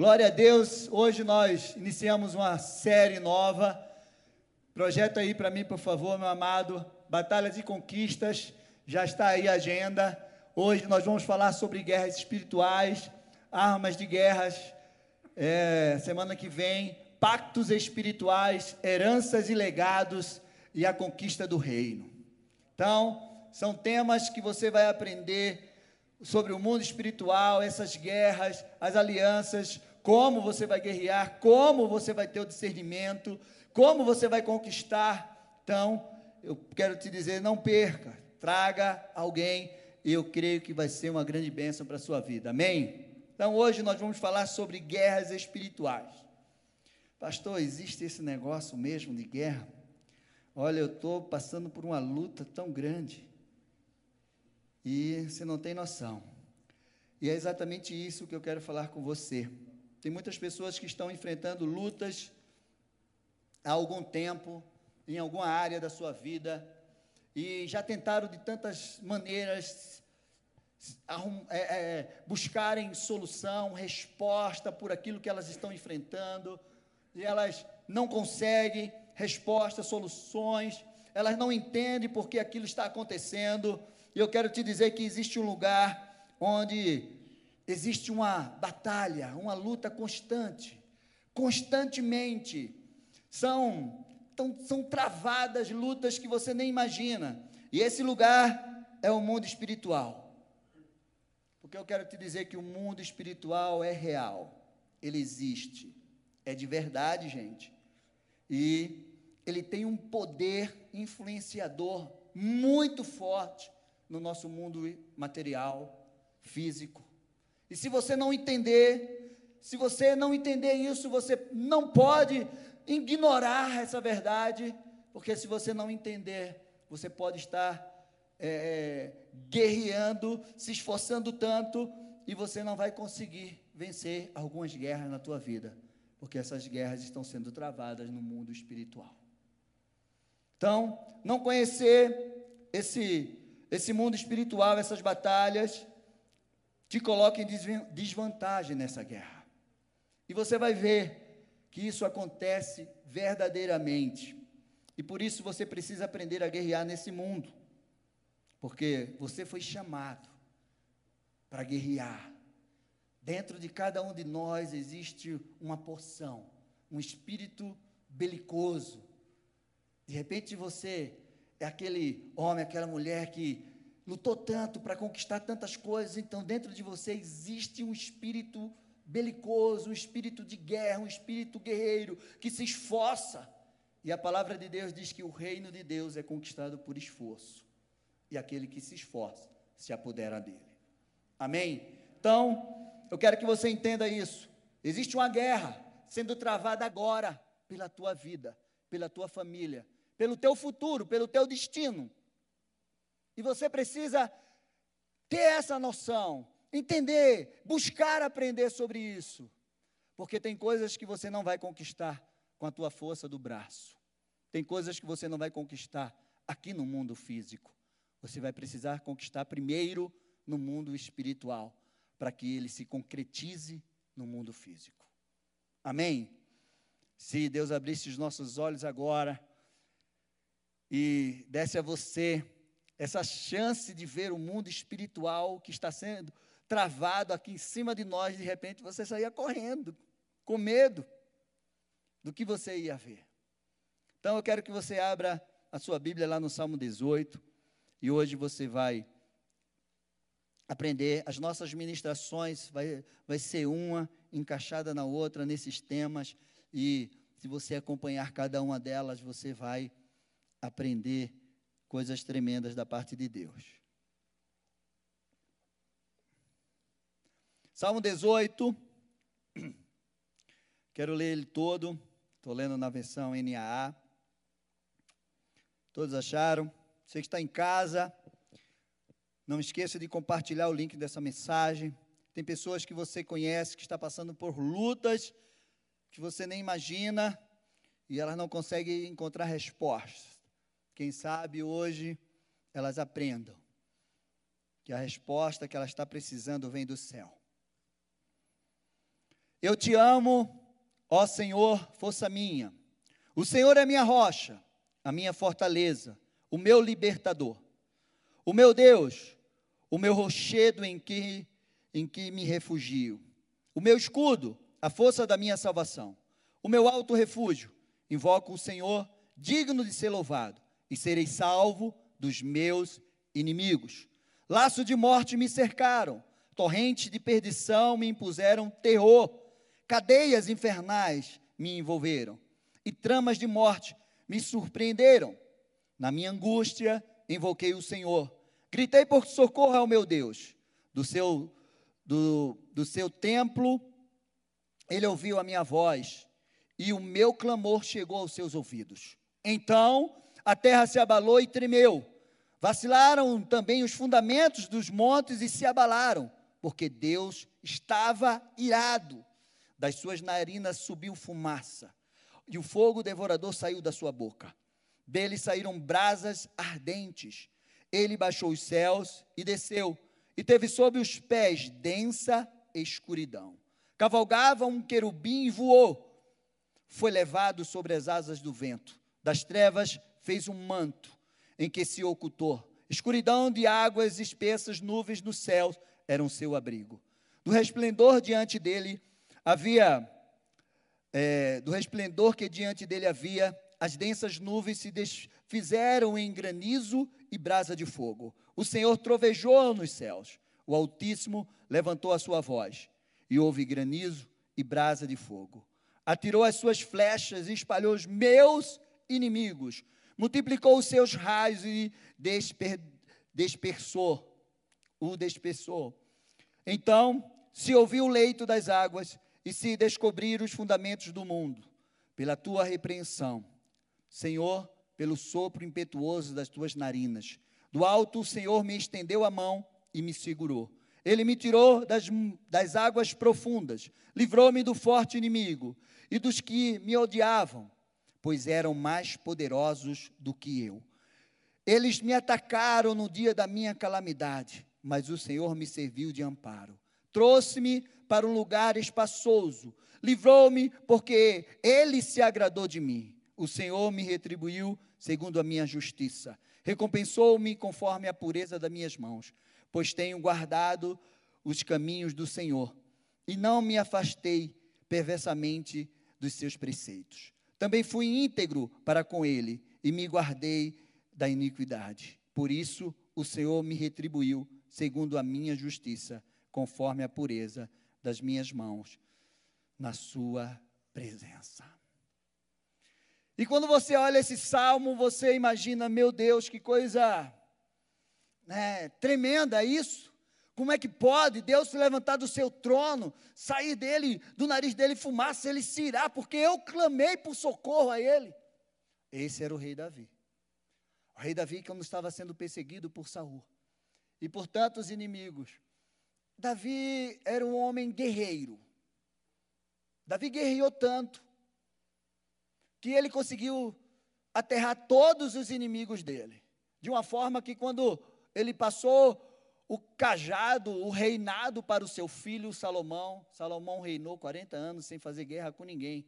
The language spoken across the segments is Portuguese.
Glória a Deus, hoje nós iniciamos uma série nova. Projeta aí para mim, por favor, meu amado. Batalhas e conquistas, já está aí a agenda. Hoje nós vamos falar sobre guerras espirituais, armas de guerras. É, semana que vem, pactos espirituais, heranças e legados e a conquista do reino. Então, são temas que você vai aprender sobre o mundo espiritual, essas guerras, as alianças, como você vai guerrear, como você vai ter o discernimento, como você vai conquistar. Então, eu quero te dizer, não perca, traga alguém, eu creio que vai ser uma grande bênção para a sua vida. Amém? Então, hoje nós vamos falar sobre guerras espirituais. Pastor, existe esse negócio mesmo de guerra? Olha, eu estou passando por uma luta tão grande. E você não tem noção. E é exatamente isso que eu quero falar com você. Tem muitas pessoas que estão enfrentando lutas há algum tempo, em alguma área da sua vida, e já tentaram de tantas maneiras é, é, buscarem solução, resposta por aquilo que elas estão enfrentando, e elas não conseguem respostas, soluções, elas não entendem por que aquilo está acontecendo, e eu quero te dizer que existe um lugar onde existe uma batalha, uma luta constante, constantemente. São, tão, são travadas lutas que você nem imagina. E esse lugar é o mundo espiritual. Porque eu quero te dizer que o mundo espiritual é real, ele existe, é de verdade, gente. E ele tem um poder influenciador muito forte no nosso mundo material, físico. E se você não entender, se você não entender isso, você não pode ignorar essa verdade, porque se você não entender, você pode estar é, é, guerreando, se esforçando tanto, e você não vai conseguir vencer algumas guerras na tua vida, porque essas guerras estão sendo travadas no mundo espiritual. Então, não conhecer esse esse mundo espiritual, essas batalhas, te coloca em desvantagem nessa guerra. E você vai ver que isso acontece verdadeiramente. E por isso você precisa aprender a guerrear nesse mundo. Porque você foi chamado para guerrear. Dentro de cada um de nós existe uma porção, um espírito belicoso. De repente você é aquele homem, aquela mulher que lutou tanto para conquistar tantas coisas, então dentro de você existe um espírito belicoso, um espírito de guerra, um espírito guerreiro que se esforça. E a palavra de Deus diz que o reino de Deus é conquistado por esforço. E aquele que se esforça se apodera dele. Amém? Então, eu quero que você entenda isso. Existe uma guerra sendo travada agora pela tua vida, pela tua família, pelo teu futuro, pelo teu destino. E você precisa ter essa noção, entender, buscar aprender sobre isso. Porque tem coisas que você não vai conquistar com a tua força do braço. Tem coisas que você não vai conquistar aqui no mundo físico. Você vai precisar conquistar primeiro no mundo espiritual, para que ele se concretize no mundo físico. Amém? Se Deus abrisse os nossos olhos agora, e desse a você essa chance de ver o mundo espiritual que está sendo travado aqui em cima de nós, de repente você saía correndo, com medo do que você ia ver. Então eu quero que você abra a sua Bíblia lá no Salmo 18, e hoje você vai aprender, as nossas ministrações vai, vai ser uma encaixada na outra nesses temas, e se você acompanhar cada uma delas, você vai aprender coisas tremendas da parte de Deus. Salmo 18, quero ler ele todo, estou lendo na versão NAA. Todos acharam? Você que está em casa, não esqueça de compartilhar o link dessa mensagem. Tem pessoas que você conhece que está passando por lutas que você nem imagina e elas não conseguem encontrar respostas. Quem sabe hoje elas aprendam que a resposta que ela está precisando vem do céu. Eu te amo, ó Senhor, força minha. O Senhor é minha rocha, a minha fortaleza, o meu libertador. O meu Deus, o meu rochedo em que, em que me refugio. O meu escudo, a força da minha salvação. O meu alto refúgio. Invoco o Senhor, digno de ser louvado, e serei salvo dos meus inimigos. Laço de morte me cercaram, torrente de perdição me impuseram terror, cadeias infernais me envolveram, e tramas de morte me surpreenderam. Na minha angústia, invoquei o Senhor, gritei por socorro ao meu Deus. Do seu, do, do seu templo, ele ouviu a minha voz, e o meu clamor chegou aos seus ouvidos. Então a terra se abalou e tremeu. Vacilaram também os fundamentos dos montes e se abalaram, porque Deus estava irado. Das suas narinas subiu fumaça, e o fogo devorador saiu da sua boca. Dele saíram brasas ardentes. Ele baixou os céus e desceu, e teve sob os pés densa escuridão. Cavalgava um querubim e voou. Foi levado sobre as asas do vento. Das trevas fez um manto em que se ocultou. Escuridão de águas espessas, nuvens no céu eram seu abrigo. Do resplendor diante dele havia, é, do resplendor que diante dele havia, as densas nuvens se desfizeram em granizo e brasa de fogo. O Senhor trovejou nos céus. O Altíssimo levantou a sua voz, e houve granizo e brasa de fogo. Atirou as suas flechas e espalhou os meus inimigos multiplicou os seus raios e desper, dispersou, o dispersou. Então se ouviu o leito das águas e se descobriram os fundamentos do mundo, pela tua repreensão, Senhor, pelo sopro impetuoso das tuas narinas. Do alto o Senhor me estendeu a mão e me segurou. Ele me tirou das, das águas profundas, livrou-me do forte inimigo e dos que me odiavam pois eram mais poderosos do que eu. Eles me atacaram no dia da minha calamidade, mas o Senhor me serviu de amparo. Trouxe-me para um lugar espaçoso, livrou-me porque ele se agradou de mim. O Senhor me retribuiu segundo a minha justiça, recompensou-me conforme a pureza das minhas mãos, pois tenho guardado os caminhos do Senhor e não me afastei perversamente dos seus preceitos. Também fui íntegro para com ele e me guardei da iniquidade. Por isso o Senhor me retribuiu segundo a minha justiça, conforme a pureza das minhas mãos, na sua presença. E quando você olha esse salmo, você imagina, meu Deus, que coisa né, tremenda isso. Como é que pode Deus se levantar do seu trono, sair dele, do nariz dele fumaça, ele se irá, porque eu clamei por socorro a ele? Esse era o rei Davi. O rei Davi, quando estava sendo perseguido por Saul e por tantos inimigos. Davi era um homem guerreiro. Davi guerreou tanto que ele conseguiu aterrar todos os inimigos dele. De uma forma que, quando ele passou o cajado, o reinado para o seu filho Salomão. Salomão reinou 40 anos sem fazer guerra com ninguém,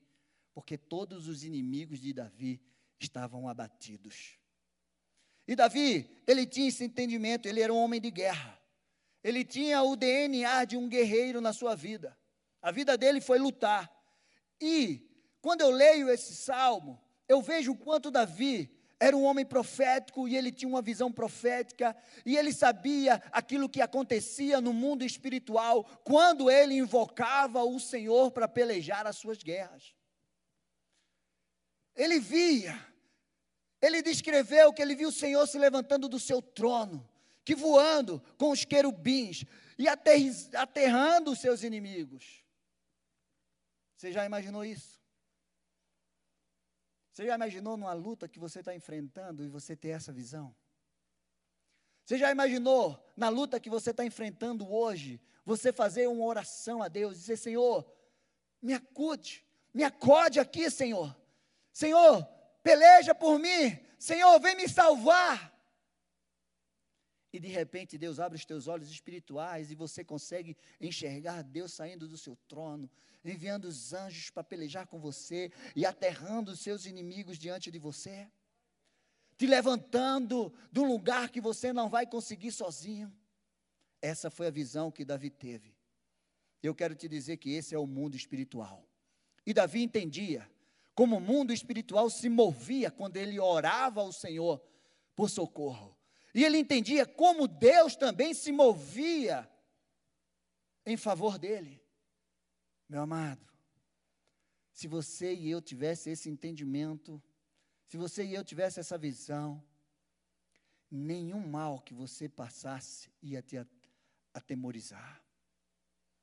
porque todos os inimigos de Davi estavam abatidos. E Davi, ele tinha esse entendimento, ele era um homem de guerra. Ele tinha o DNA de um guerreiro na sua vida. A vida dele foi lutar. E quando eu leio esse salmo, eu vejo o quanto Davi era um homem profético e ele tinha uma visão profética e ele sabia aquilo que acontecia no mundo espiritual quando ele invocava o Senhor para pelejar as suas guerras. Ele via, ele descreveu que ele viu o Senhor se levantando do seu trono, que voando com os querubins e aterrando os seus inimigos. Você já imaginou isso? Você já imaginou numa luta que você está enfrentando e você ter essa visão? Você já imaginou na luta que você está enfrentando hoje, você fazer uma oração a Deus, dizer: Senhor, me acude, me acode aqui, Senhor. Senhor, peleja por mim. Senhor, vem me salvar. E de repente Deus abre os teus olhos espirituais e você consegue enxergar Deus saindo do seu trono, enviando os anjos para pelejar com você e aterrando os seus inimigos diante de você, te levantando de um lugar que você não vai conseguir sozinho. Essa foi a visão que Davi teve. Eu quero te dizer que esse é o mundo espiritual. E Davi entendia como o mundo espiritual se movia quando ele orava ao Senhor por socorro. E ele entendia como Deus também se movia em favor dele. Meu amado, se você e eu tivesse esse entendimento, se você e eu tivesse essa visão, nenhum mal que você passasse ia te atemorizar.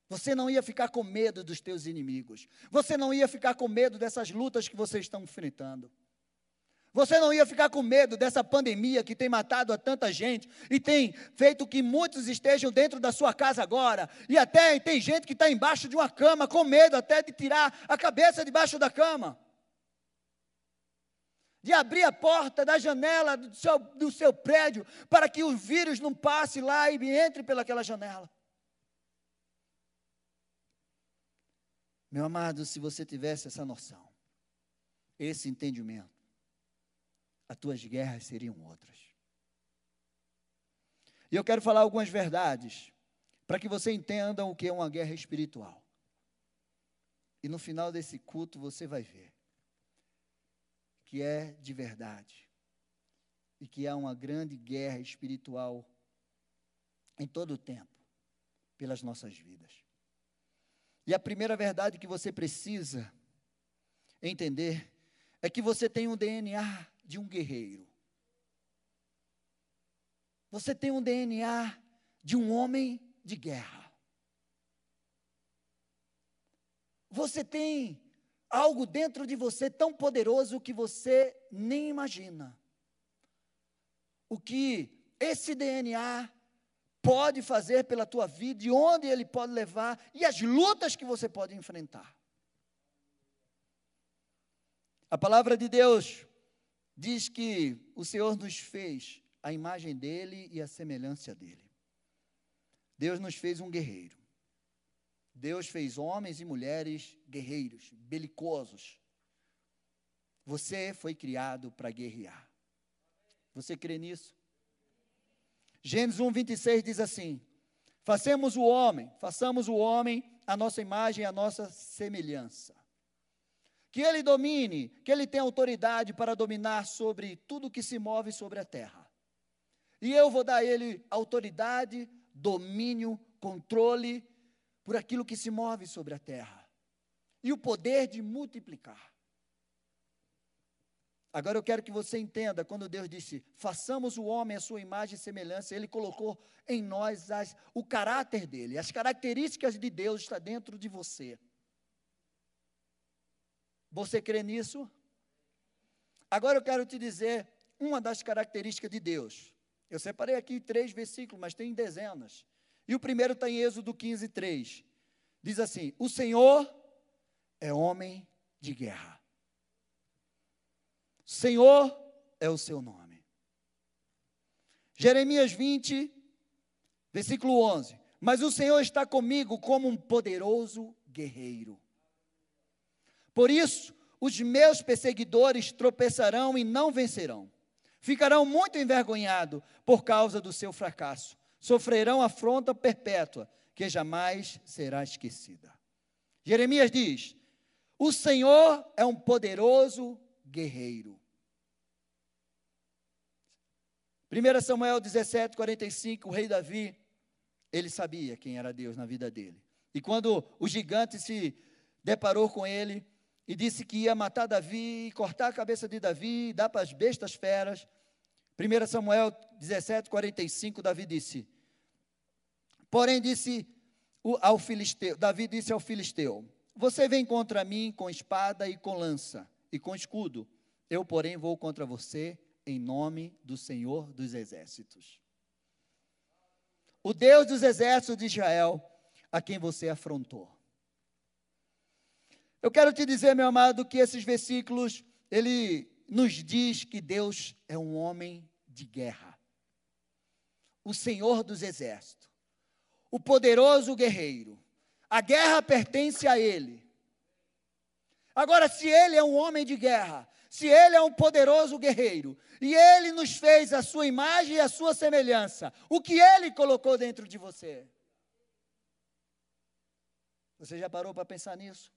Você não ia ficar com medo dos teus inimigos. Você não ia ficar com medo dessas lutas que vocês estão enfrentando. Você não ia ficar com medo dessa pandemia que tem matado a tanta gente e tem feito que muitos estejam dentro da sua casa agora. E até tem gente que está embaixo de uma cama com medo até de tirar a cabeça debaixo da cama. De abrir a porta da janela do seu, do seu prédio para que o vírus não passe lá e entre pelaquela janela. Meu amado, se você tivesse essa noção, esse entendimento, as tuas guerras seriam outras. E eu quero falar algumas verdades para que você entenda o que é uma guerra espiritual. E no final desse culto você vai ver que é de verdade e que há uma grande guerra espiritual em todo o tempo pelas nossas vidas. E a primeira verdade que você precisa entender é que você tem um DNA de um guerreiro. Você tem um DNA de um homem de guerra. Você tem algo dentro de você tão poderoso que você nem imagina. O que esse DNA pode fazer pela tua vida, e onde ele pode levar e as lutas que você pode enfrentar. A palavra de Deus diz que o Senhor nos fez a imagem dele e a semelhança dele. Deus nos fez um guerreiro. Deus fez homens e mulheres guerreiros, belicosos. Você foi criado para guerrear. Você crê nisso? Gênesis 1, 26 diz assim: Façamos o homem, façamos o homem a nossa imagem a nossa semelhança que ele domine, que ele tenha autoridade para dominar sobre tudo que se move sobre a terra. E eu vou dar a ele autoridade, domínio, controle por aquilo que se move sobre a terra. E o poder de multiplicar. Agora eu quero que você entenda, quando Deus disse, façamos o homem a sua imagem e semelhança, Ele colocou em nós as, o caráter dele, as características de Deus está dentro de você. Você crê nisso? Agora eu quero te dizer uma das características de Deus. Eu separei aqui três versículos, mas tem dezenas. E o primeiro está em Êxodo 15, 3. Diz assim: O Senhor é homem de guerra. Senhor é o seu nome. Jeremias 20, versículo 11. Mas o Senhor está comigo como um poderoso guerreiro. Por isso, os meus perseguidores tropeçarão e não vencerão. Ficarão muito envergonhados por causa do seu fracasso. Sofrerão afronta perpétua, que jamais será esquecida. Jeremias diz: O Senhor é um poderoso guerreiro. 1 Samuel 17, 45, o rei Davi, ele sabia quem era Deus na vida dele. E quando o gigante se deparou com ele, e disse que ia matar Davi, cortar a cabeça de Davi, dar para as bestas feras. 1 Samuel 17, 45, Davi disse, porém disse ao filisteu, Davi disse ao filisteu, você vem contra mim com espada e com lança e com escudo, eu porém vou contra você em nome do Senhor dos exércitos. O Deus dos exércitos de Israel, a quem você afrontou. Eu quero te dizer, meu amado, que esses versículos, ele nos diz que Deus é um homem de guerra. o Senhor dos Exércitos, o poderoso guerreiro. A guerra pertence a Ele. Agora, se Ele é um homem de guerra, se Ele é um poderoso guerreiro, e Ele nos fez a sua imagem e a sua semelhança, o que Ele colocou dentro de você? Você já parou para pensar nisso?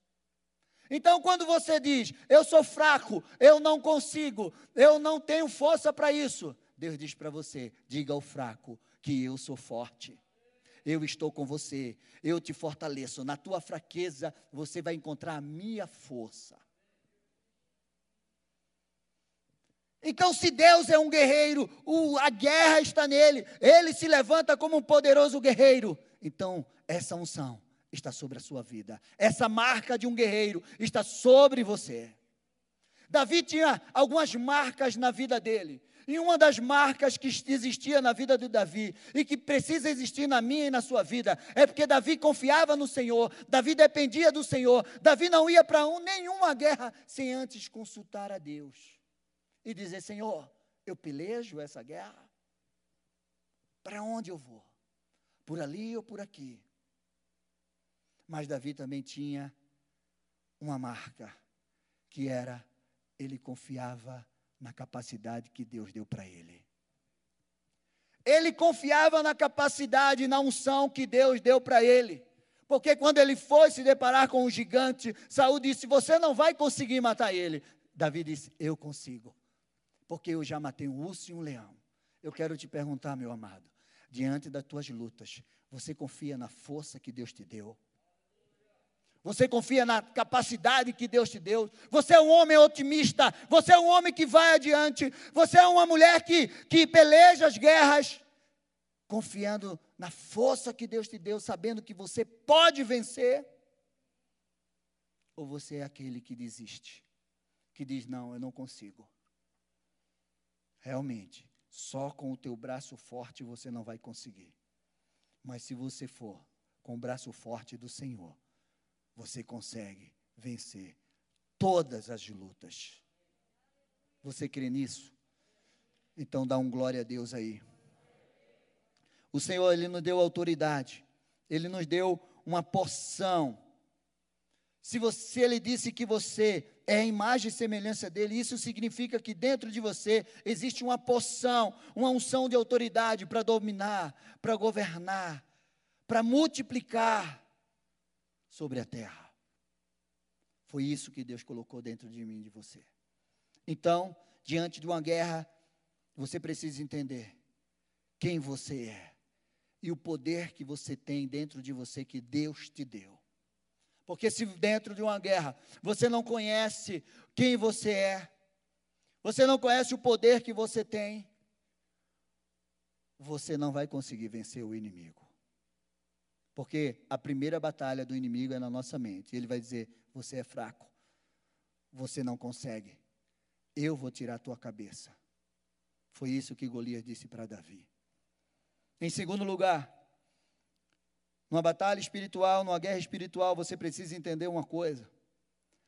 Então, quando você diz, eu sou fraco, eu não consigo, eu não tenho força para isso, Deus diz para você: diga ao fraco que eu sou forte. Eu estou com você, eu te fortaleço. Na tua fraqueza, você vai encontrar a minha força. Então, se Deus é um guerreiro, o, a guerra está nele, ele se levanta como um poderoso guerreiro. Então, essa unção está sobre a sua vida, essa marca de um guerreiro está sobre você. Davi tinha algumas marcas na vida dele, e uma das marcas que existia na vida de Davi e que precisa existir na minha e na sua vida é porque Davi confiava no Senhor, Davi dependia do Senhor, Davi não ia para um, nenhuma guerra sem antes consultar a Deus e dizer: Senhor, eu pelejo essa guerra? Para onde eu vou? Por ali ou por aqui? Mas Davi também tinha uma marca, que era ele confiava na capacidade que Deus deu para ele. Ele confiava na capacidade, na unção que Deus deu para ele. Porque quando ele foi se deparar com o gigante, Saul disse: Você não vai conseguir matar ele. Davi disse: Eu consigo porque eu já matei um urso e um leão. Eu quero te perguntar, meu amado, diante das tuas lutas, você confia na força que Deus te deu? Você confia na capacidade que Deus te deu? Você é um homem otimista, você é um homem que vai adiante, você é uma mulher que, que peleja as guerras, confiando na força que Deus te deu, sabendo que você pode vencer? Ou você é aquele que desiste, que diz: Não, eu não consigo. Realmente, só com o teu braço forte você não vai conseguir. Mas se você for com o braço forte do Senhor, você consegue vencer todas as lutas. Você crê nisso? Então dá um glória a Deus aí. O Senhor, Ele nos deu autoridade, Ele nos deu uma porção. Se você, Ele disse que você é a imagem e semelhança dele. Isso significa que dentro de você existe uma poção, uma unção de autoridade para dominar, para governar, para multiplicar sobre a terra. Foi isso que Deus colocou dentro de mim e de você. Então, diante de uma guerra, você precisa entender quem você é e o poder que você tem dentro de você que Deus te deu. Porque se dentro de uma guerra você não conhece quem você é, você não conhece o poder que você tem, você não vai conseguir vencer o inimigo. Porque a primeira batalha do inimigo é na nossa mente. Ele vai dizer: você é fraco, você não consegue, eu vou tirar a tua cabeça. Foi isso que Golias disse para Davi. Em segundo lugar, numa batalha espiritual, numa guerra espiritual, você precisa entender uma coisa: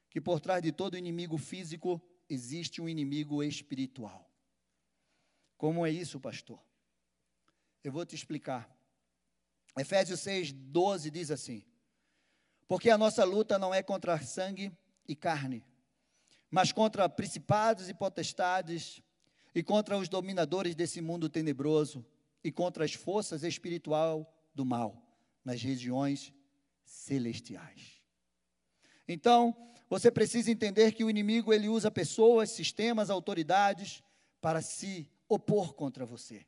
que por trás de todo inimigo físico existe um inimigo espiritual. Como é isso, pastor? Eu vou te explicar. Efésios 6, 12 diz assim: Porque a nossa luta não é contra sangue e carne, mas contra principados e potestades, e contra os dominadores desse mundo tenebroso, e contra as forças espiritual do mal nas regiões celestiais. Então, você precisa entender que o inimigo ele usa pessoas, sistemas, autoridades para se opor contra você,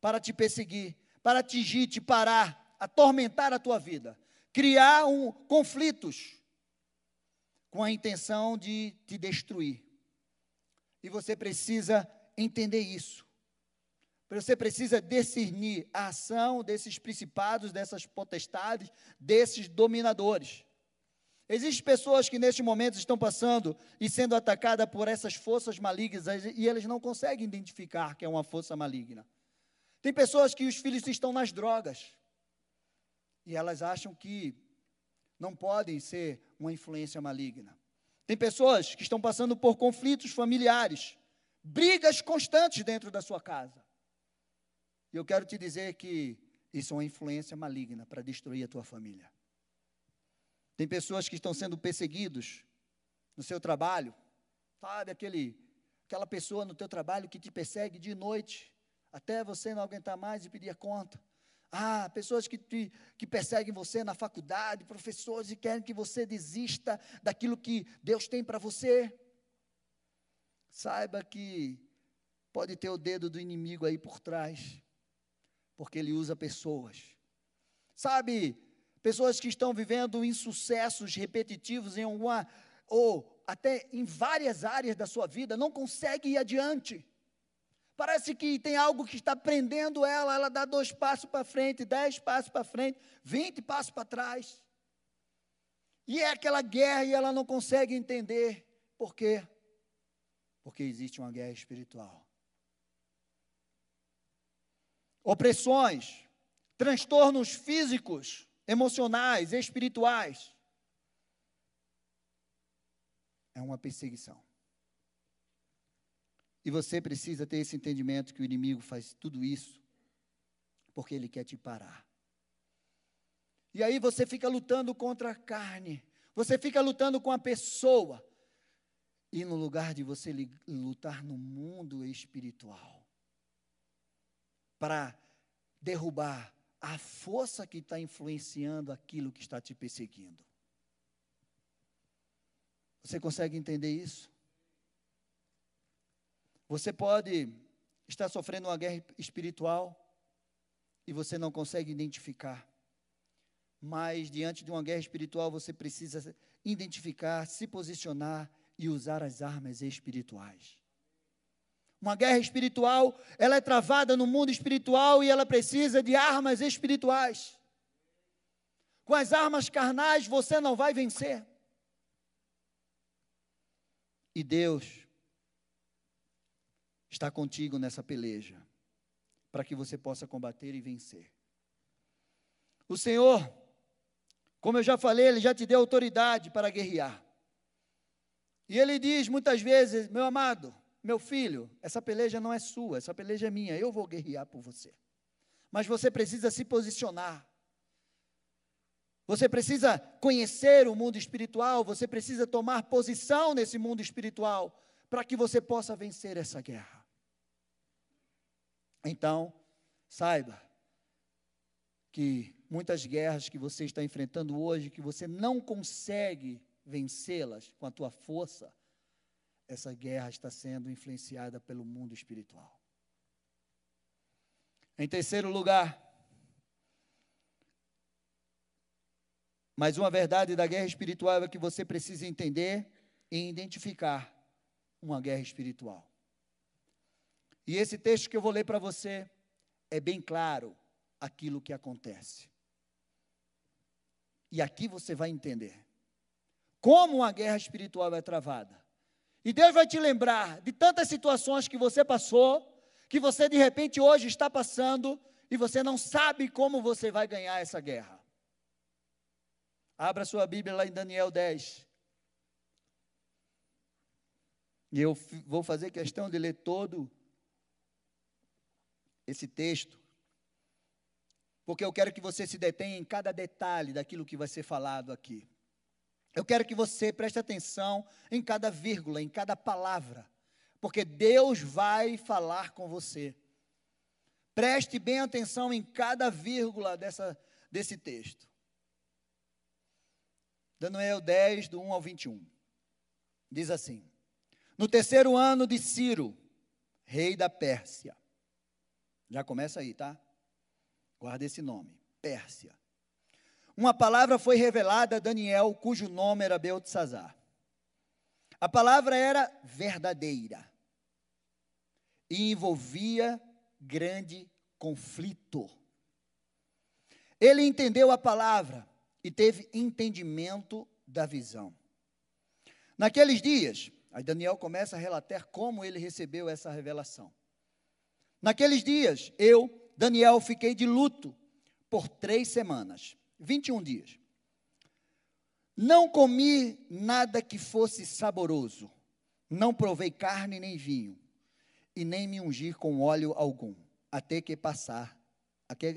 para te perseguir, para atingir, te parar, atormentar a tua vida, criar um, conflitos com a intenção de te destruir. E você precisa entender isso. Você precisa discernir a ação desses principados, dessas potestades, desses dominadores. Existem pessoas que neste momento estão passando e sendo atacadas por essas forças malignas e eles não conseguem identificar que é uma força maligna. Tem pessoas que os filhos estão nas drogas e elas acham que não podem ser uma influência maligna. Tem pessoas que estão passando por conflitos familiares, brigas constantes dentro da sua casa. E eu quero te dizer que isso é uma influência maligna para destruir a tua família. Tem pessoas que estão sendo perseguidos no seu trabalho, sabe, aquele, aquela pessoa no teu trabalho que te persegue de noite, até você não aguentar mais e pedir conta. Ah, pessoas que, te, que perseguem você na faculdade, professores e querem que você desista daquilo que Deus tem para você. Saiba que pode ter o dedo do inimigo aí por trás, porque ele usa pessoas. Sabe, pessoas que estão vivendo insucessos repetitivos em alguma, ou até em várias áreas da sua vida, não conseguem ir adiante. Parece que tem algo que está prendendo ela, ela dá dois passos para frente, dez passos para frente, vinte passos para trás. E é aquela guerra e ela não consegue entender. Por quê? Porque existe uma guerra espiritual. Opressões, transtornos físicos, emocionais, espirituais. É uma perseguição. E você precisa ter esse entendimento que o inimigo faz tudo isso porque ele quer te parar. E aí você fica lutando contra a carne, você fica lutando com a pessoa. E no lugar de você lutar no mundo espiritual, para derrubar a força que está influenciando aquilo que está te perseguindo. Você consegue entender isso? Você pode estar sofrendo uma guerra espiritual e você não consegue identificar. Mas diante de uma guerra espiritual, você precisa identificar, se posicionar e usar as armas espirituais. Uma guerra espiritual, ela é travada no mundo espiritual e ela precisa de armas espirituais. Com as armas carnais você não vai vencer. E Deus está contigo nessa peleja, para que você possa combater e vencer. O Senhor, como eu já falei, Ele já te deu autoridade para guerrear. E Ele diz muitas vezes: meu amado, meu filho, essa peleja não é sua, essa peleja é minha, eu vou guerrear por você. Mas você precisa se posicionar. Você precisa conhecer o mundo espiritual, você precisa tomar posição nesse mundo espiritual, para que você possa vencer essa guerra. Então, saiba que muitas guerras que você está enfrentando hoje, que você não consegue vencê-las com a tua força, essa guerra está sendo influenciada pelo mundo espiritual. Em terceiro lugar, mais uma verdade da guerra espiritual é que você precisa entender e identificar uma guerra espiritual. E esse texto que eu vou ler para você é bem claro aquilo que acontece. E aqui você vai entender como uma guerra espiritual é travada. E Deus vai te lembrar de tantas situações que você passou, que você de repente hoje está passando e você não sabe como você vai ganhar essa guerra. Abra sua Bíblia lá em Daniel 10. E eu vou fazer questão de ler todo esse texto, porque eu quero que você se detenha em cada detalhe daquilo que vai ser falado aqui. Eu quero que você preste atenção em cada vírgula, em cada palavra, porque Deus vai falar com você. Preste bem atenção em cada vírgula dessa, desse texto. Daniel 10, do 1 ao 21. Diz assim: No terceiro ano de Ciro, rei da Pérsia, já começa aí, tá? Guarda esse nome: Pérsia. Uma palavra foi revelada a Daniel, cujo nome era Beltesazar. A palavra era verdadeira e envolvia grande conflito. Ele entendeu a palavra e teve entendimento da visão. Naqueles dias, aí Daniel começa a relatar como ele recebeu essa revelação. Naqueles dias, eu, Daniel, fiquei de luto por três semanas, 21 dias. Não comi nada que fosse saboroso, não provei carne nem vinho, e nem me ungir com óleo algum, até que passar,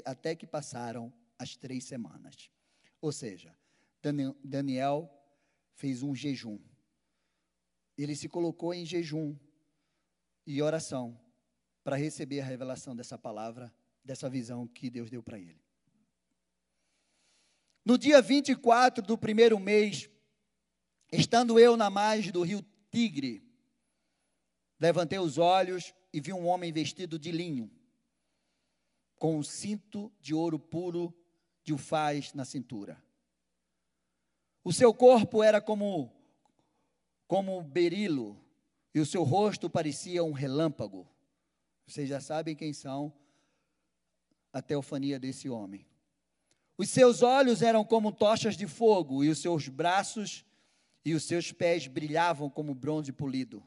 até que passaram as três semanas. Ou seja, Daniel fez um jejum. Ele se colocou em jejum e oração para receber a revelação dessa palavra, dessa visão que Deus deu para ele. No dia 24 do primeiro mês, estando eu na margem do rio Tigre, levantei os olhos e vi um homem vestido de linho, com um cinto de ouro puro de ufaz na cintura. O seu corpo era como como berilo e o seu rosto parecia um relâmpago. Vocês já sabem quem são a teofania desse homem. Os seus olhos eram como tochas de fogo, e os seus braços e os seus pés brilhavam como bronze polido.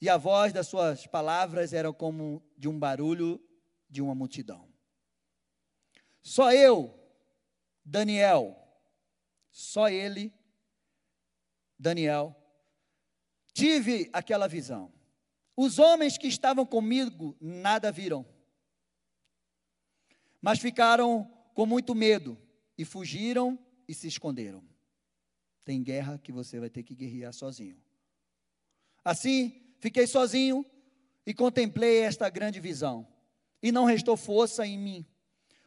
E a voz das suas palavras era como de um barulho de uma multidão. Só eu, Daniel, só ele, Daniel, tive aquela visão. Os homens que estavam comigo nada viram, mas ficaram com muito medo e fugiram e se esconderam. Tem guerra que você vai ter que guerrear sozinho. Assim, fiquei sozinho e contemplei esta grande visão, e não restou força em mim.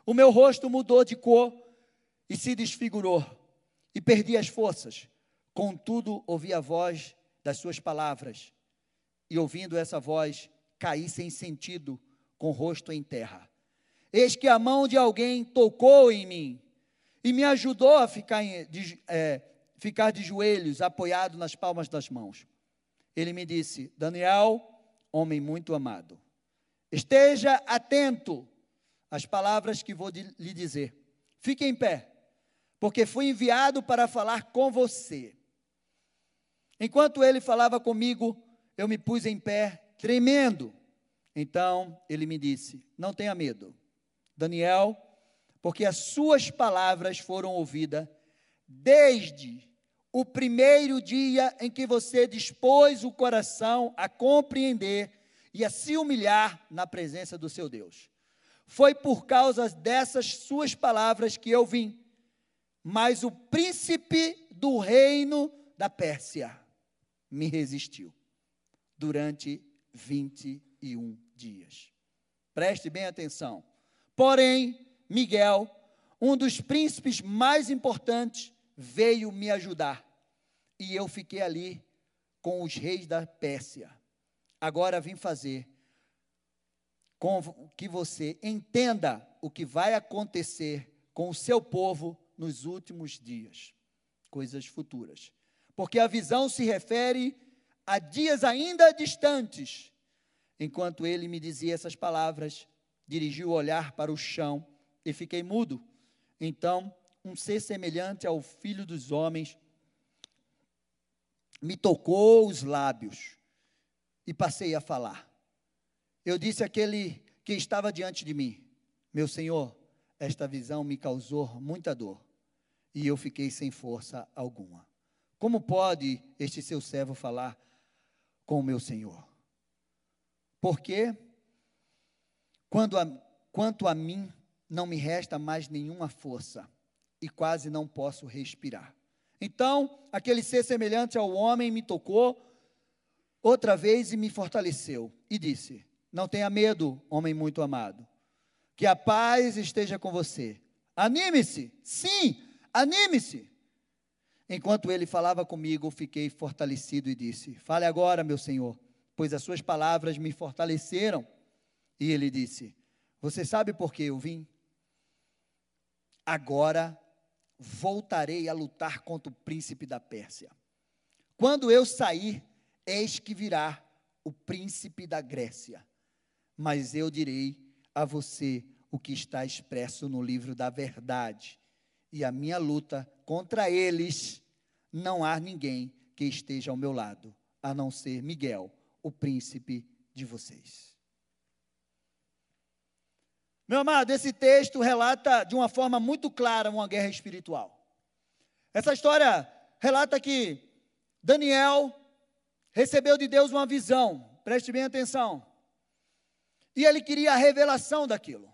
O meu rosto mudou de cor e se desfigurou, e perdi as forças. Contudo, ouvi a voz das suas palavras, e ouvindo essa voz, caí sem sentido, com o rosto em terra. Eis que a mão de alguém tocou em mim e me ajudou a ficar, em, de, é, ficar de joelhos, apoiado nas palmas das mãos. Ele me disse: Daniel, homem muito amado, esteja atento às palavras que vou de, lhe dizer. Fique em pé, porque fui enviado para falar com você. Enquanto ele falava comigo, eu me pus em pé, tremendo. Então ele me disse: Não tenha medo. Daniel, porque as suas palavras foram ouvidas desde o primeiro dia em que você dispôs o coração a compreender e a se humilhar na presença do seu Deus. Foi por causa dessas suas palavras que eu vim. Mas o príncipe do reino da Pérsia me resistiu durante 21 dias. Preste bem atenção. Porém, Miguel, um dos príncipes mais importantes, veio me ajudar. E eu fiquei ali com os reis da Pérsia. Agora vim fazer com que você entenda o que vai acontecer com o seu povo nos últimos dias, coisas futuras. Porque a visão se refere a dias ainda distantes. Enquanto ele me dizia essas palavras, dirigi o olhar para o chão e fiquei mudo. Então, um ser semelhante ao filho dos homens me tocou os lábios e passei a falar. Eu disse àquele que estava diante de mim: Meu Senhor, esta visão me causou muita dor e eu fiquei sem força alguma. Como pode este seu servo falar com o meu Senhor? Porque quando a, quanto a mim, não me resta mais nenhuma força e quase não posso respirar. Então, aquele ser semelhante ao homem me tocou outra vez e me fortaleceu e disse: Não tenha medo, homem muito amado, que a paz esteja com você. Anime-se, sim, anime-se. Enquanto ele falava comigo, fiquei fortalecido e disse: Fale agora, meu senhor, pois as suas palavras me fortaleceram. E ele disse: Você sabe por que eu vim? Agora voltarei a lutar contra o príncipe da Pérsia. Quando eu sair, eis que virá o príncipe da Grécia. Mas eu direi a você o que está expresso no livro da verdade. E a minha luta contra eles, não há ninguém que esteja ao meu lado, a não ser Miguel, o príncipe de vocês. Meu amado, esse texto relata de uma forma muito clara uma guerra espiritual. Essa história relata que Daniel recebeu de Deus uma visão, preste bem atenção. E ele queria a revelação daquilo.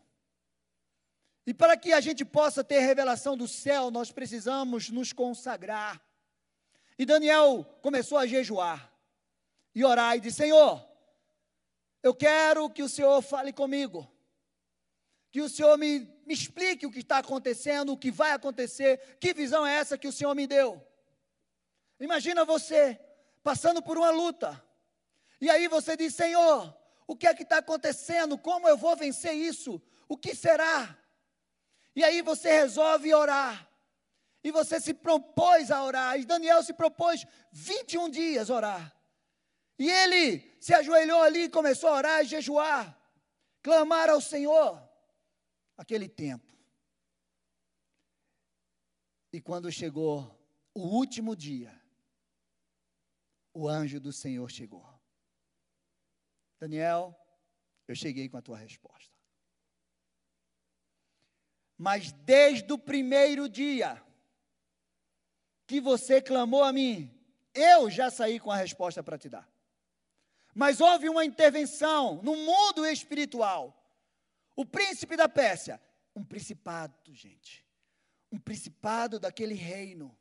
E para que a gente possa ter revelação do céu, nós precisamos nos consagrar. E Daniel começou a jejuar e orar e disse: Senhor, eu quero que o Senhor fale comigo, que o Senhor me, me explique o que está acontecendo, o que vai acontecer, que visão é essa que o Senhor me deu. Imagina você passando por uma luta, e aí você diz: Senhor, o que é que está acontecendo? Como eu vou vencer isso? O que será? E aí você resolve orar. E você se propôs a orar. E Daniel se propôs 21 dias orar. E ele se ajoelhou ali e começou a orar e jejuar, clamar ao Senhor. Aquele tempo. E quando chegou o último dia, o anjo do Senhor chegou. Daniel, eu cheguei com a tua resposta. Mas desde o primeiro dia que você clamou a mim, eu já saí com a resposta para te dar. Mas houve uma intervenção no mundo espiritual. O príncipe da Pérsia, um principado, gente. Um principado daquele reino.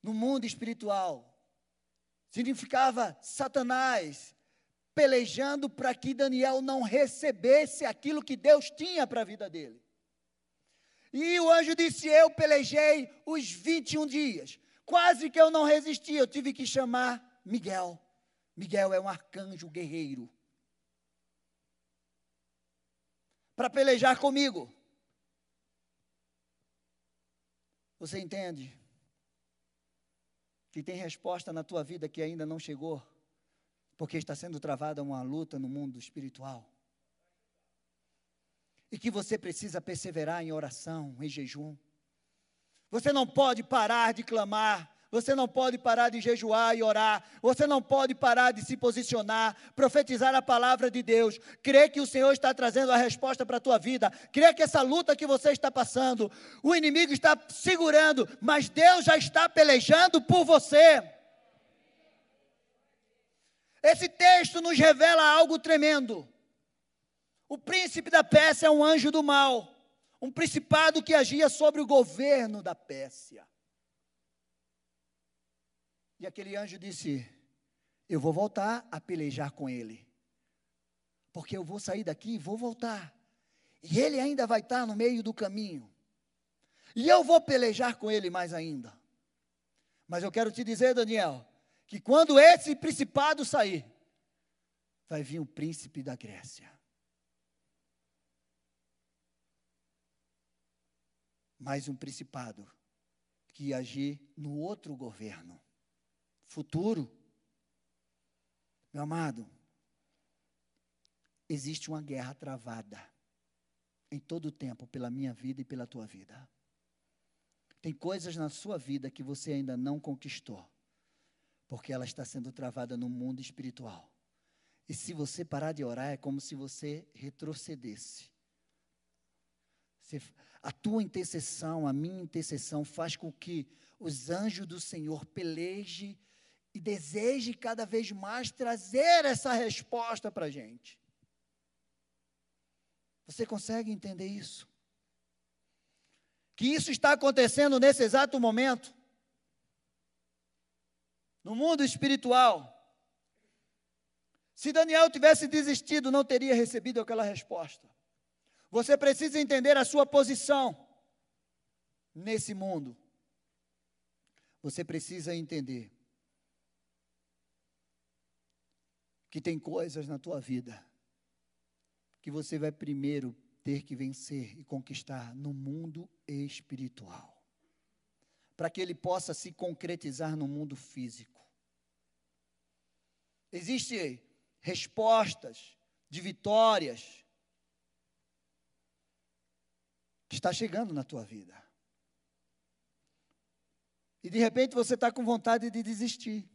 No mundo espiritual. Significava Satanás, pelejando para que Daniel não recebesse aquilo que Deus tinha para a vida dele. E o anjo disse: Eu pelejei os 21 dias. Quase que eu não resisti, eu tive que chamar Miguel. Miguel é um arcanjo guerreiro. Para pelejar comigo. Você entende? Que tem resposta na tua vida que ainda não chegou? Porque está sendo travada uma luta no mundo espiritual. E que você precisa perseverar em oração, em jejum. Você não pode parar de clamar, você não pode parar de jejuar e orar, você não pode parar de se posicionar, profetizar a palavra de Deus, crer que o Senhor está trazendo a resposta para a tua vida, crer que essa luta que você está passando, o inimigo está segurando, mas Deus já está pelejando por você. Esse texto nos revela algo tremendo. O príncipe da Pérsia é um anjo do mal, um principado que agia sobre o governo da Pérsia. E aquele anjo disse: Eu vou voltar a pelejar com ele, porque eu vou sair daqui e vou voltar, e ele ainda vai estar no meio do caminho, e eu vou pelejar com ele mais ainda. Mas eu quero te dizer, Daniel, que quando esse principado sair, vai vir o príncipe da Grécia. Mais um principado que agir no outro governo futuro. Meu amado, existe uma guerra travada em todo o tempo pela minha vida e pela tua vida. Tem coisas na sua vida que você ainda não conquistou porque ela está sendo travada no mundo espiritual. E se você parar de orar, é como se você retrocedesse. a tua intercessão, a minha intercessão, faz com que os anjos do Senhor pelejem e desejem cada vez mais trazer essa resposta para a gente. Você consegue entender isso? Que isso está acontecendo nesse exato momento no mundo espiritual. Se Daniel tivesse desistido, não teria recebido aquela resposta. Você precisa entender a sua posição nesse mundo. Você precisa entender que tem coisas na tua vida que você vai primeiro ter que vencer e conquistar no mundo espiritual, para que ele possa se concretizar no mundo físico. Existem respostas de vitórias que está chegando na tua vida. E de repente você está com vontade de desistir.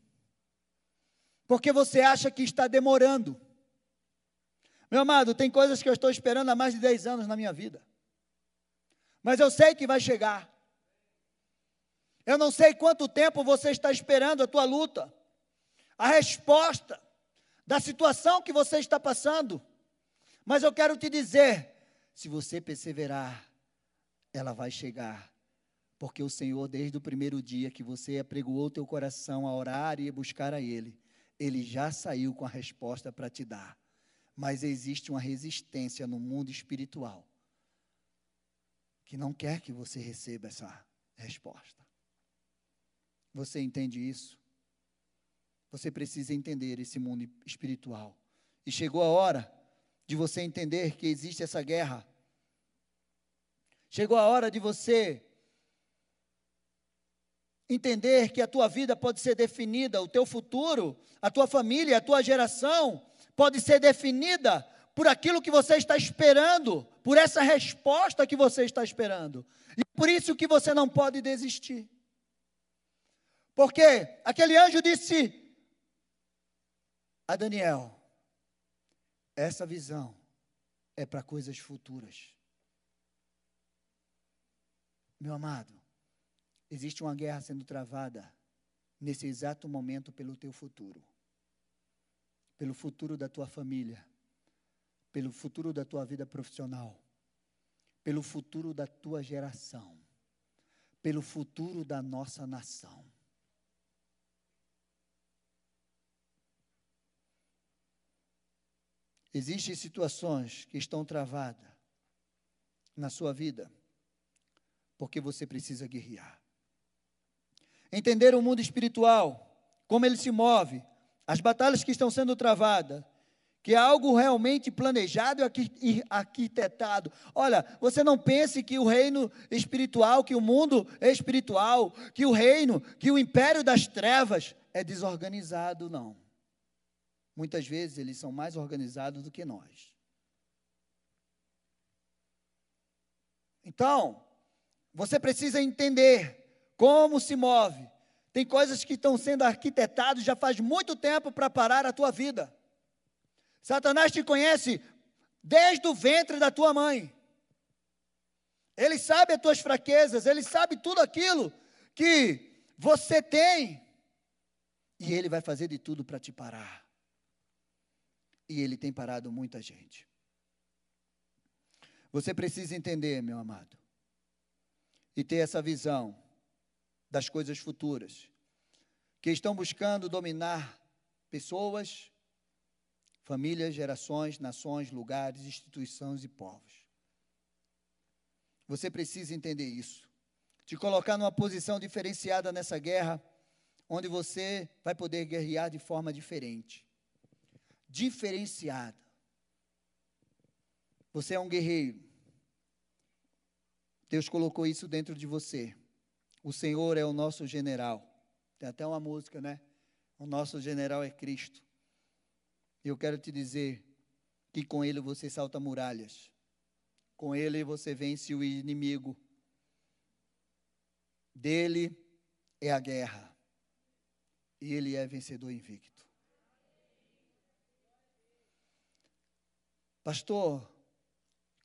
Porque você acha que está demorando. Meu amado, tem coisas que eu estou esperando há mais de 10 anos na minha vida. Mas eu sei que vai chegar. Eu não sei quanto tempo você está esperando a tua luta a resposta da situação que você está passando. Mas eu quero te dizer: se você perseverar, ela vai chegar. Porque o Senhor, desde o primeiro dia que você apregoou teu coração a orar e buscar a Ele, Ele já saiu com a resposta para te dar. Mas existe uma resistência no mundo espiritual que não quer que você receba essa resposta. Você entende isso? Você precisa entender esse mundo espiritual. E chegou a hora de você entender que existe essa guerra. Chegou a hora de você entender que a tua vida pode ser definida, o teu futuro, a tua família, a tua geração pode ser definida por aquilo que você está esperando, por essa resposta que você está esperando. E por isso que você não pode desistir. Porque aquele anjo disse a Daniel: essa visão é para coisas futuras. Meu amado, existe uma guerra sendo travada nesse exato momento pelo teu futuro, pelo futuro da tua família, pelo futuro da tua vida profissional, pelo futuro da tua geração, pelo futuro da nossa nação. Existem situações que estão travadas na sua vida, porque você precisa guerrear. Entender o mundo espiritual, como ele se move, as batalhas que estão sendo travadas, que é algo realmente planejado e arquitetado. Olha, você não pense que o reino espiritual, que o mundo espiritual, que o reino, que o império das trevas é desorganizado, não. Muitas vezes eles são mais organizados do que nós. Então, você precisa entender como se move. Tem coisas que estão sendo arquitetadas já faz muito tempo para parar a tua vida. Satanás te conhece desde o ventre da tua mãe. Ele sabe as tuas fraquezas, ele sabe tudo aquilo que você tem. E ele vai fazer de tudo para te parar. E ele tem parado muita gente. Você precisa entender, meu amado, e ter essa visão das coisas futuras, que estão buscando dominar pessoas, famílias, gerações, nações, lugares, instituições e povos. Você precisa entender isso. Te colocar numa posição diferenciada nessa guerra, onde você vai poder guerrear de forma diferente diferenciada. Você é um guerreiro. Deus colocou isso dentro de você. O Senhor é o nosso general. Tem até uma música, né? O nosso general é Cristo. Eu quero te dizer que com Ele você salta muralhas. Com Ele você vence o inimigo. Dele é a guerra. E Ele é vencedor invicto. Pastor,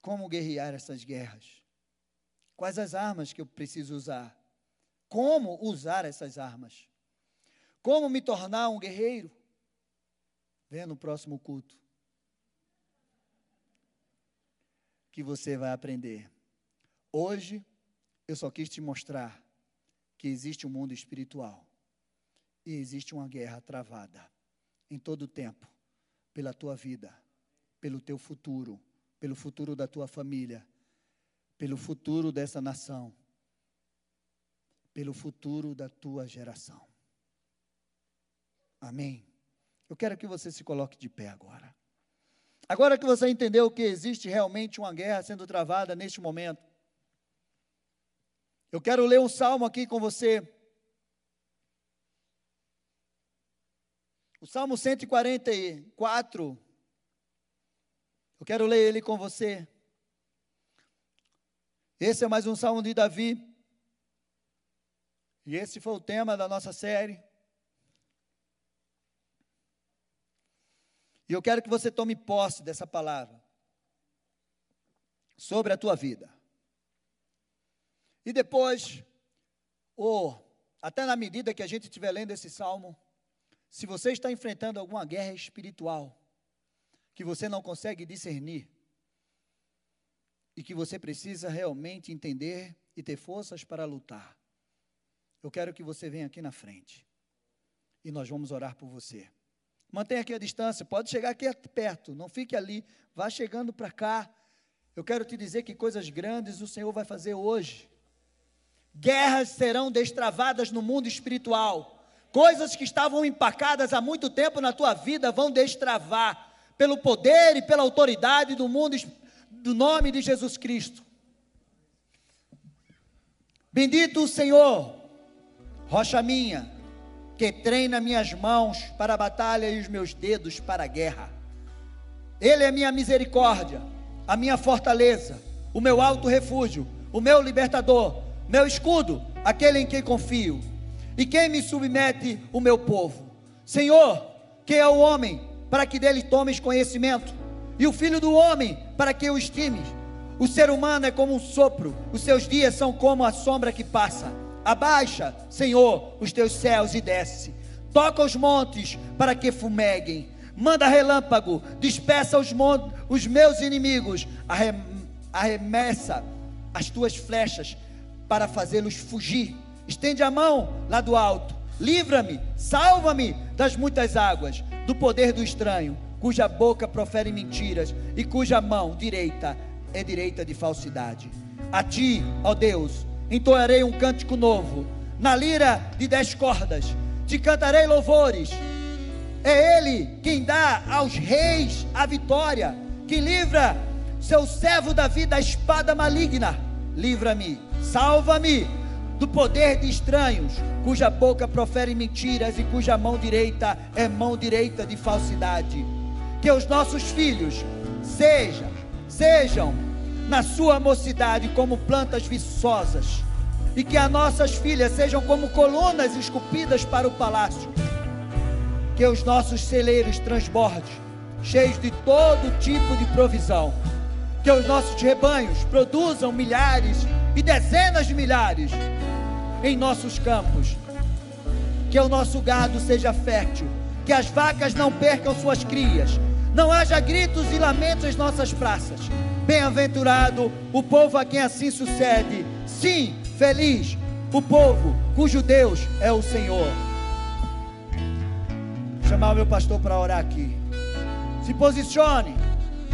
como guerrear essas guerras? Quais as armas que eu preciso usar? Como usar essas armas? Como me tornar um guerreiro? Venha no próximo culto. Que você vai aprender. Hoje, eu só quis te mostrar que existe um mundo espiritual e existe uma guerra travada em todo o tempo pela tua vida pelo teu futuro, pelo futuro da tua família, pelo futuro dessa nação, pelo futuro da tua geração. Amém? Eu quero que você se coloque de pé agora. Agora que você entendeu que existe realmente uma guerra sendo travada neste momento, eu quero ler um salmo aqui com você. O Salmo 144, eu quero ler ele com você. Esse é mais um salmo de Davi. E esse foi o tema da nossa série. E eu quero que você tome posse dessa palavra sobre a tua vida. E depois, ou até na medida que a gente estiver lendo esse salmo, Se você está enfrentando alguma guerra espiritual que você não consegue discernir e que você precisa realmente entender e ter forças para lutar, eu quero que você venha aqui na frente e nós vamos orar por você. Mantenha aqui a distância, pode chegar aqui perto, não fique ali, vá chegando para cá. Eu quero te dizer que coisas grandes o Senhor vai fazer hoje. Guerras serão destravadas no mundo espiritual. Coisas que estavam empacadas há muito tempo na tua vida vão destravar pelo poder e pela autoridade do mundo do nome de Jesus Cristo. Bendito o Senhor, rocha minha, que treina minhas mãos para a batalha e os meus dedos para a guerra. Ele é minha misericórdia, a minha fortaleza, o meu alto refúgio, o meu libertador, meu escudo, aquele em quem confio. E quem me submete o meu povo? Senhor, quem é o homem para que dele tomes conhecimento? E o filho do homem para que o estimes? O ser humano é como um sopro, os seus dias são como a sombra que passa. Abaixa, Senhor, os teus céus e desce. Toca os montes para que fumeguem. Manda relâmpago, dispersa os, os meus inimigos. Arrem arremessa as tuas flechas para fazê-los fugir. Estende a mão lá do alto. Livra-me, salva-me das muitas águas, do poder do estranho, cuja boca profere mentiras e cuja mão direita é direita de falsidade. A ti, ó Deus, entoarei um cântico novo, na lira de dez cordas, te cantarei louvores. É Ele quem dá aos reis a vitória, que livra seu servo Davi da espada maligna. Livra-me, salva-me do poder de estranhos, cuja boca profere mentiras e cuja mão direita é mão direita de falsidade. Que os nossos filhos sejam, sejam na sua mocidade como plantas viçosas, e que as nossas filhas sejam como colunas esculpidas para o palácio. Que os nossos celeiros transbordem, cheios de todo tipo de provisão. Que os nossos rebanhos produzam milhares e dezenas de milhares em nossos campos. Que o nosso gado seja fértil, que as vacas não percam suas crias, não haja gritos e lamentos em nossas praças. Bem-aventurado o povo a quem assim sucede. Sim, feliz o povo cujo Deus é o Senhor. Vou chamar o meu pastor para orar aqui. Se posicione.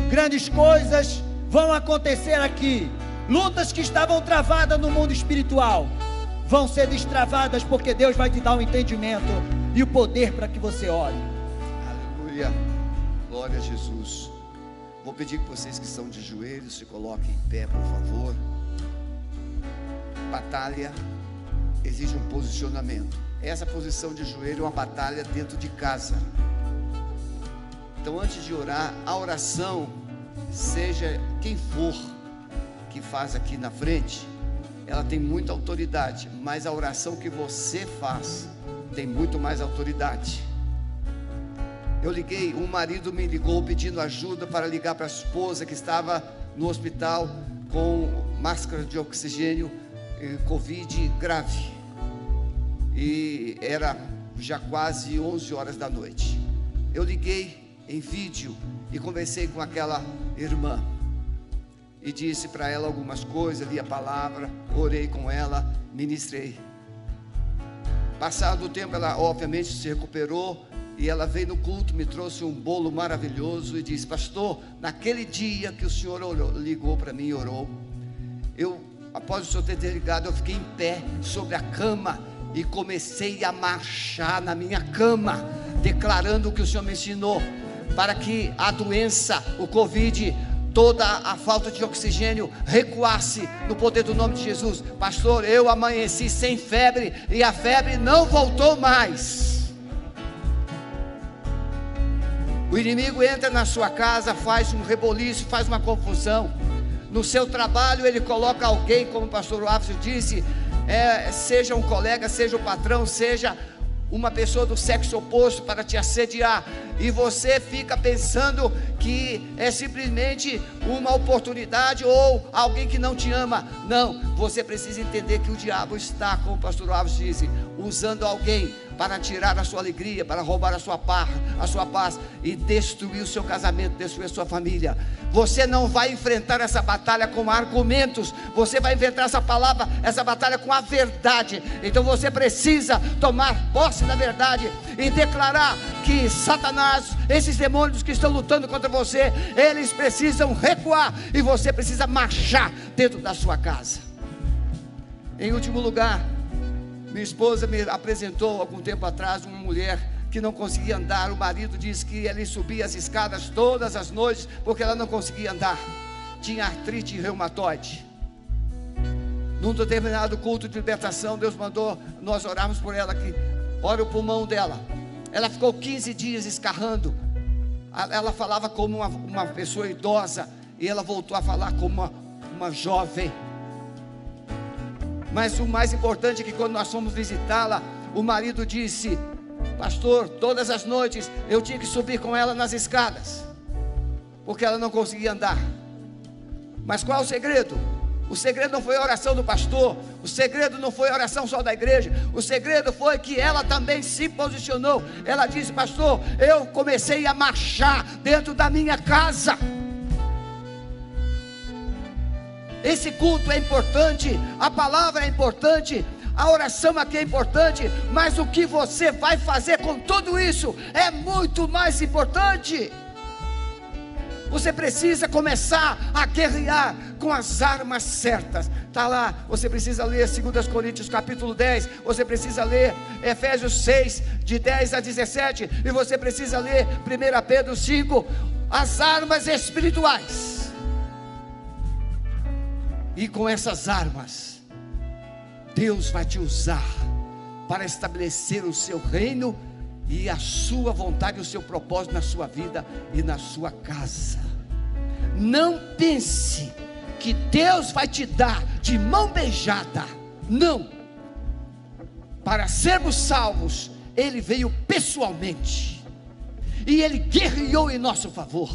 Grandes coisas vão acontecer aqui. Lutas que estavam travadas no mundo espiritual vão ser destravadas porque Deus vai te dar o um entendimento e o poder para que você ore. Aleluia. Glória a Jesus. Vou pedir que vocês que estão de joelhos se coloquem em pé, por favor. Batalha exige um posicionamento. Essa posição de joelho é uma batalha dentro de casa. Então, antes de orar, a oração, seja quem for que faz aqui na frente, ela tem muita autoridade, mas a oração que você faz tem muito mais autoridade. Eu liguei, um marido me ligou pedindo ajuda para ligar para a esposa que estava no hospital com máscara de oxigênio, eh, Covid grave. E era já quase 11 horas da noite. Eu liguei em vídeo e conversei com aquela irmã e disse para ela algumas coisas, li a palavra, orei com ela, ministrei. Passado o tempo, ela obviamente se recuperou e ela veio no culto, me trouxe um bolo maravilhoso e disse: Pastor, naquele dia que o senhor orou, ligou para mim e orou, eu, após o senhor ter ligado, eu fiquei em pé sobre a cama e comecei a marchar na minha cama, declarando o que o senhor me ensinou, para que a doença, o Covid, toda a falta de oxigênio recuasse no poder do nome de Jesus. Pastor, eu amanheci sem febre e a febre não voltou mais. O inimigo entra na sua casa, faz um reboliço, faz uma confusão. No seu trabalho, ele coloca alguém, como o pastor Alves disse, é, seja um colega, seja o um patrão, seja uma pessoa do sexo oposto para te assediar, e você fica pensando que é simplesmente uma oportunidade ou alguém que não te ama. Não, você precisa entender que o diabo está, como o pastor Alves disse, usando alguém para tirar a sua alegria, para roubar a sua paz, a sua paz e destruir o seu casamento, destruir a sua família. Você não vai enfrentar essa batalha com argumentos, você vai enfrentar essa palavra, essa batalha com a verdade. Então você precisa tomar posse da verdade e declarar que Satanás, esses demônios que estão lutando contra você, eles precisam recuar e você precisa marchar dentro da sua casa. Em último lugar, minha esposa me apresentou algum tempo atrás uma mulher que não conseguia andar. O marido disse que ele subia as escadas todas as noites porque ela não conseguia andar. Tinha artrite reumatoide. Num determinado culto de libertação, Deus mandou nós orarmos por ela que ora o pulmão dela. Ela ficou 15 dias escarrando. Ela falava como uma, uma pessoa idosa e ela voltou a falar como uma, uma jovem. Mas o mais importante é que quando nós fomos visitá-la, o marido disse: Pastor, todas as noites eu tinha que subir com ela nas escadas, porque ela não conseguia andar. Mas qual é o segredo? O segredo não foi a oração do pastor, o segredo não foi a oração só da igreja, o segredo foi que ela também se posicionou. Ela disse: Pastor, eu comecei a marchar dentro da minha casa. Esse culto é importante, a palavra é importante, a oração aqui é importante, mas o que você vai fazer com tudo isso é muito mais importante. Você precisa começar a guerrear com as armas certas. Está lá, você precisa ler 2 Coríntios capítulo 10, você precisa ler Efésios 6, de 10 a 17, e você precisa ler 1 Pedro 5, as armas espirituais. E com essas armas, Deus vai te usar para estabelecer o seu reino e a sua vontade, o seu propósito na sua vida e na sua casa. Não pense que Deus vai te dar de mão beijada. Não. Para sermos salvos, Ele veio pessoalmente. E Ele guerreou em nosso favor.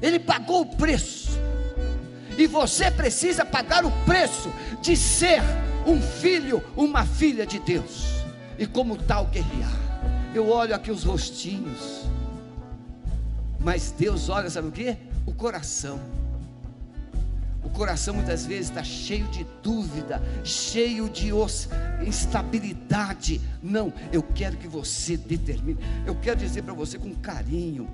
Ele pagou o preço e você precisa pagar o preço de ser um filho, uma filha de Deus. E como tal guerrear. Eu olho aqui os rostinhos. Mas Deus olha, sabe o que? O coração. O coração muitas vezes está cheio de dúvida, cheio de instabilidade. Não, eu quero que você determine. Eu quero dizer para você com carinho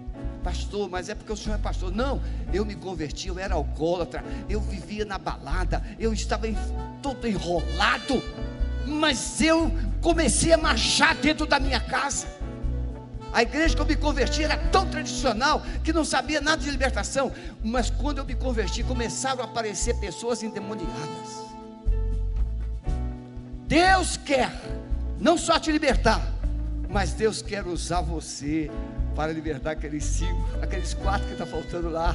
pastor, mas é porque o senhor é pastor. Não, eu me converti, eu era alcoólatra, eu vivia na balada, eu estava todo enrolado, mas eu comecei a marchar dentro da minha casa. A igreja que eu me converti era tão tradicional que não sabia nada de libertação, mas quando eu me converti, começaram a aparecer pessoas endemoniadas. Deus quer não só te libertar, mas Deus quer usar você para libertar aqueles cinco, aqueles quatro que está faltando lá,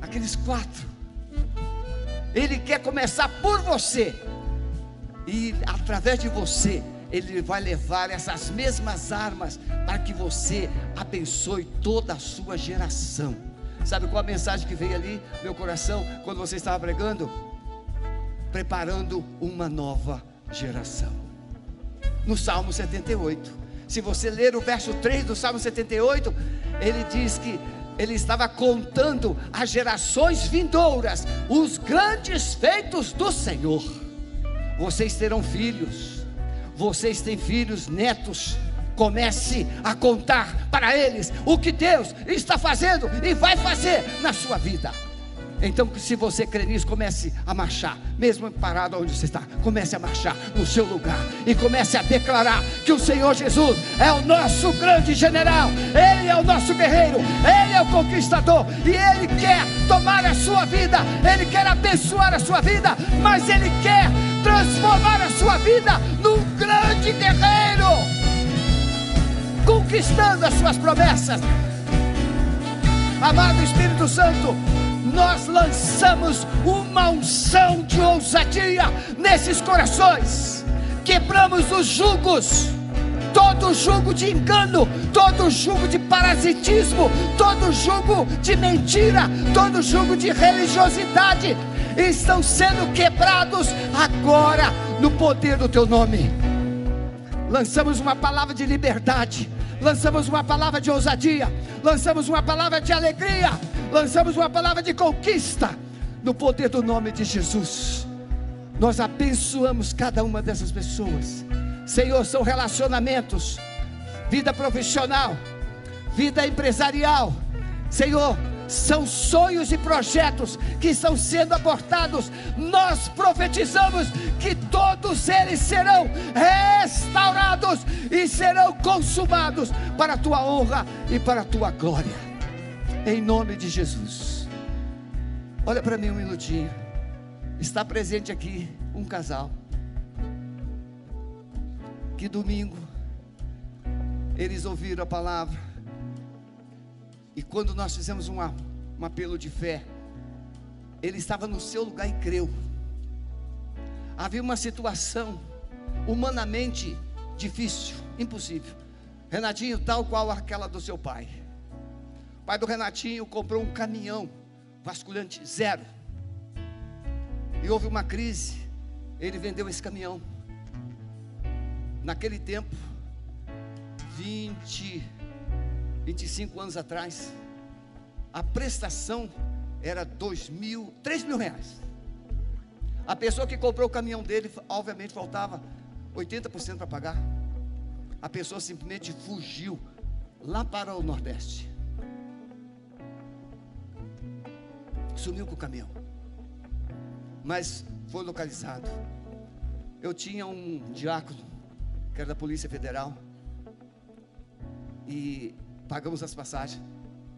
aqueles quatro. Ele quer começar por você, e através de você, Ele vai levar essas mesmas armas para que você abençoe toda a sua geração. Sabe qual a mensagem que veio ali meu coração quando você estava pregando? Preparando uma nova geração. No Salmo 78. Se você ler o verso 3 do Salmo 78, ele diz que ele estava contando as gerações vindouras os grandes feitos do Senhor. Vocês terão filhos, vocês têm filhos, netos. Comece a contar para eles o que Deus está fazendo e vai fazer na sua vida. Então, se você crê nisso, comece a marchar, mesmo parado onde você está, comece a marchar no seu lugar e comece a declarar que o Senhor Jesus é o nosso grande general, Ele é o nosso guerreiro, Ele é o conquistador e Ele quer tomar a sua vida, Ele quer abençoar a sua vida, mas Ele quer transformar a sua vida num grande guerreiro, conquistando as suas promessas. Amado Espírito Santo, nós lançamos uma unção de ousadia nesses corações, quebramos os jugos, todo jugo de engano, todo jugo de parasitismo, todo jugo de mentira, todo jugo de religiosidade estão sendo quebrados agora no poder do teu nome. Lançamos uma palavra de liberdade, lançamos uma palavra de ousadia, lançamos uma palavra de alegria, lançamos uma palavra de conquista no poder do nome de Jesus. Nós abençoamos cada uma dessas pessoas. Senhor, são relacionamentos, vida profissional, vida empresarial. Senhor, são sonhos e projetos que estão sendo abortados. Nós profetizamos que todos eles serão restaurados e serão consumados para a tua honra e para a tua glória. Em nome de Jesus. Olha para mim um minutinho. Está presente aqui um casal. Que domingo eles ouviram a palavra e quando nós fizemos uma, um apelo de fé, ele estava no seu lugar e creu. Havia uma situação humanamente difícil, impossível. Renatinho, tal qual aquela do seu pai. Pai do Renatinho comprou um caminhão vasculhante zero. E houve uma crise. Ele vendeu esse caminhão. Naquele tempo, 20 25 anos atrás, a prestação era dois mil, três mil reais. A pessoa que comprou o caminhão dele, obviamente, faltava 80% para pagar. A pessoa simplesmente fugiu lá para o Nordeste. Sumiu com o caminhão. Mas foi localizado. Eu tinha um diácono, que era da Polícia Federal. E pagamos as passagens.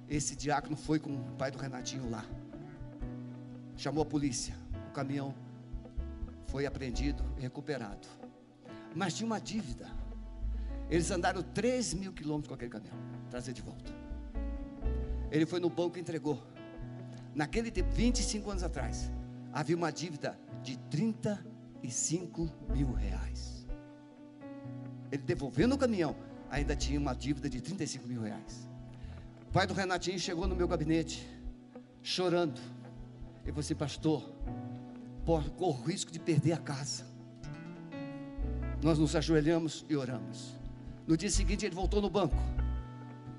Esse diácono foi com o pai do Renatinho lá. Chamou a polícia. O caminhão foi apreendido e recuperado. Mas tinha uma dívida. Eles andaram 3 mil quilômetros com aquele caminhão. Trazer de volta. Ele foi no banco e entregou. Naquele tempo, 25 anos atrás, havia uma dívida de 35 mil reais. Ele devolvendo o caminhão, ainda tinha uma dívida de 35 mil reais. O pai do Renatinho chegou no meu gabinete, chorando. E você, pastor, corre o risco de perder a casa. Nós nos ajoelhamos e oramos. No dia seguinte, ele voltou no banco.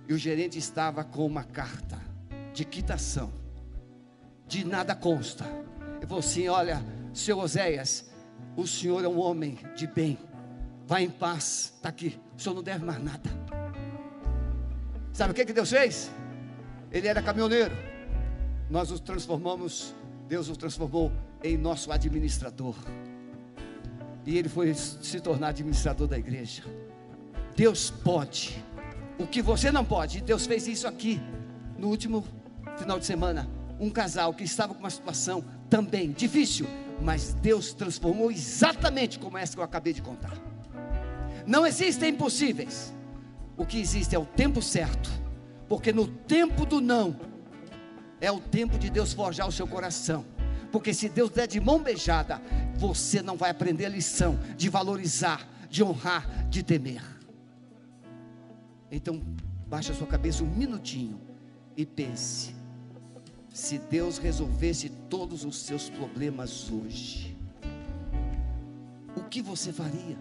E o gerente estava com uma carta de quitação. De nada consta. E falou assim: Olha, seu Oséias, o senhor é um homem de bem. Vá em paz. Está aqui. O senhor não deve mais nada. Sabe o que, que Deus fez? Ele era caminhoneiro. Nós os transformamos, Deus os transformou em nosso administrador. E ele foi se tornar administrador da igreja. Deus pode. O que você não pode. Deus fez isso aqui no último final de semana. Um casal que estava com uma situação também difícil, mas Deus transformou exatamente como essa que eu acabei de contar. Não existem impossíveis. O que existe é o tempo certo. Porque no tempo do não, é o tempo de Deus forjar o seu coração. Porque se Deus der de mão beijada, você não vai aprender a lição de valorizar, de honrar, de temer. Então, baixe a sua cabeça um minutinho e pense: se Deus resolvesse todos os seus problemas hoje, o que você faria?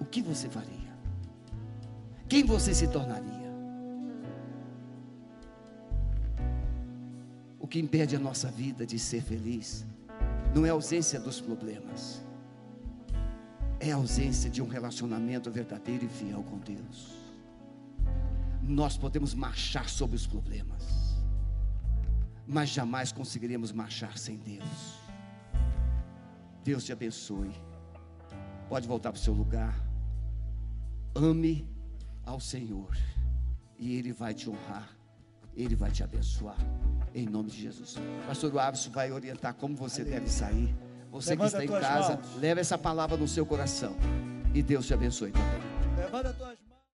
o que você faria? Quem você se tornaria? O que impede a nossa vida de ser feliz não é a ausência dos problemas, é a ausência de um relacionamento verdadeiro e fiel com Deus. Nós podemos marchar sobre os problemas, mas jamais conseguiremos marchar sem Deus. Deus te abençoe. Pode voltar para o seu lugar. Ame ao Senhor, e Ele vai te honrar, Ele vai te abençoar, em nome de Jesus. Pastor Abson vai orientar como você Aleluia. deve sair. Você Levanta que está em casa, mãos. leve essa palavra no seu coração, e Deus te abençoe também. Levanta tuas